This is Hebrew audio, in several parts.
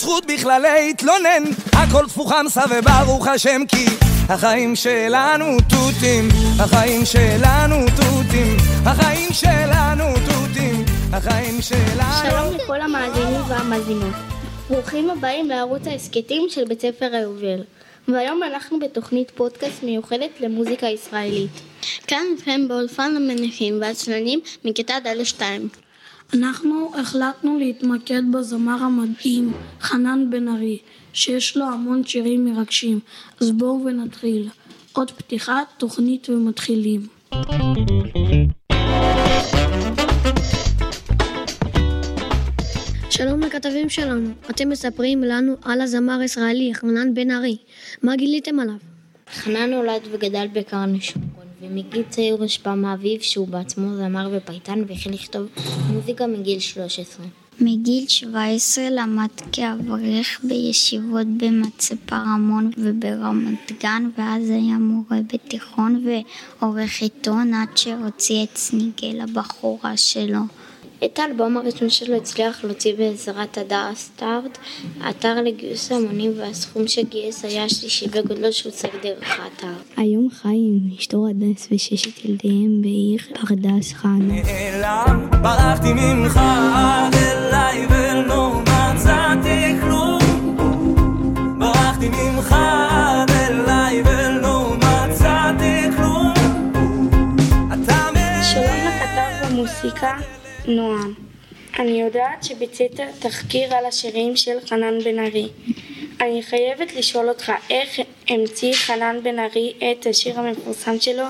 זכות בכלל להתלונן הכל תפוחם סע וברוך השם כי החיים שלנו תותים החיים שלנו תותים החיים שלנו תותים החיים שלנו שלום לכל המאזינים והמאזינות. ברוכים הבאים לערוץ ההסכתים של בית ספר היובל. והיום אנחנו בתוכנית פודקאסט מיוחדת למוזיקה ישראלית. כאן איתכם באולפן המניחים והצלנים מכיתה ד'2. אנחנו החלטנו להתמקד בזמר המדהים חנן בן ארי, שיש לו המון שירים מרגשים, אז בואו ונתחיל. עוד פתיחת תוכנית ומתחילים. שלום לכתבים שלנו, אתם מספרים לנו על הזמר הישראלי חנן בן ארי, מה גיליתם עליו? חנן נולד וגדל בקרני שומרון, ומגיל צעיר הושפע מאביו שהוא בעצמו זמר ופייטן והחל לכתוב מוזיקה מגיל 13. מגיל 17 למד כאברך בישיבות במצפה רמון וברמת גן ואז היה מורה בתיכון ועורך עיתון עד שהוציא את סינגל הבכורה שלו. את האלבום הראשון שלו הצליח להוציא בעזרת הדסטארט, אתר לגיוס המונים והסכום שגייס היה השלישי בגודלו שהושג דרך האתר. היום חי עם אשתו הדס וששת ילדיהם בעיר פרדס חנה. נעלם, ברחתי ממך אליי ולא מצאתי כלום ברחתי ממך אליי ולא מצאתי כלום אתה שלום לכתב במוסיקה, נועם. אני יודעת שביצעת תחקיר על השירים של חנן בן ארי. אני חייבת לשאול אותך איך המציא חנן בן ארי את השיר המפורסם שלו,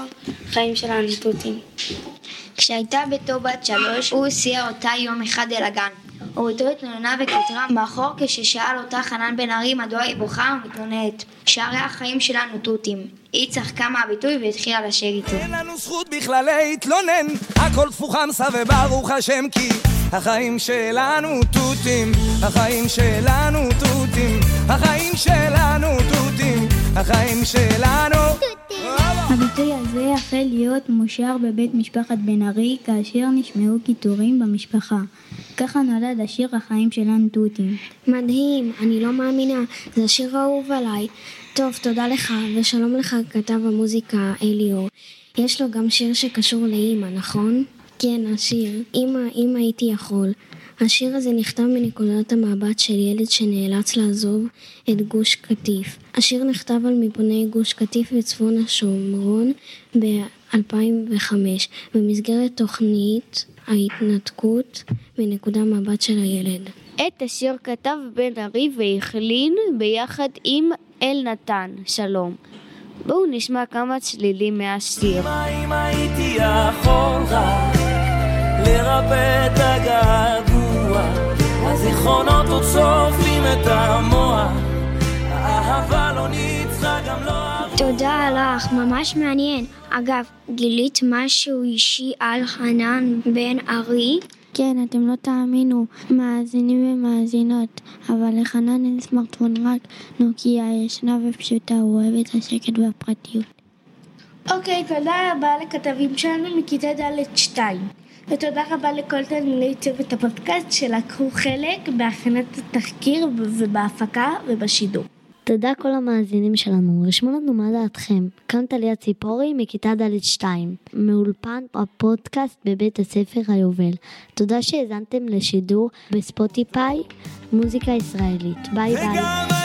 חיים של האנטוטים. כשהייתה בתו בת שלוש, הוא הסיע אותה יום אחד אל הגן. הורתו התלוננה וכתרה מאחור כששאל אותה חנן בן ארי מדוע היא בוכה ומתלוננת. שערי החיים שלנו תותים. היא צחקה מהביטוי והתחילה לשיר איתו. אין לנו זכות בכלל להתלונן הכל תפוחם סע וברוך השם כי החיים שלנו תותים החיים שלנו תותים החיים שלנו תותים החיים שלנו הביטוי הזה החל להיות מושר בבית משפחת בן ארי כאשר נשמעו קיטורים במשפחה. ככה נולד השיר החיים שלנו תותים. מדהים, אני לא מאמינה, זה שיר אהוב עליי. טוב, תודה לך, ושלום לך כתב המוזיקה אליאור. יש לו גם שיר שקשור לאימא, נכון? כן, השיר, אמא, אם הייתי יכול. השיר הזה נכתב מנקודת המבט של ילד שנאלץ לעזוב את גוש קטיף. השיר נכתב על מפוני גוש קטיף וצפון השומרון ב-2005 במסגרת תוכנית ההתנתקות מנקודה מבט של הילד. את השיר כתב בן ארי והכלין ביחד עם אלנתן, שלום. בואו נשמע כמה צלילים מהשיר. מה אם הייתי יכול רק לרפא את הגעגוע הזיכרונות עוד שורפים את המוח האהבה לא ניצחה גם לא תודה לך, ממש מעניין. אגב, גילית משהו אישי על חנן בן ארי? כן, אתם לא תאמינו, מאזינים ומאזינות, אבל לחנן אין סמארטפון רק נוקיה ישנה ופשוטה, הוא אוהב את השקט והפרטיות. אוקיי, תודה רבה לכתבים שלנו מכיתה ד'2 ותודה רבה לכל תלמידי צוות הפודקאסט שלקחו חלק בהכנת התחקיר ובהפקה ובשידור. תודה כל המאזינים שלנו, רשמו לנו מה דעתכם. כאן טליה ציפורי מכיתה ד'2, מאולפן הפודקאסט בבית הספר היובל. תודה שהאזנתם לשידור בספוטיפיי, מוזיקה ישראלית. ביי ביי.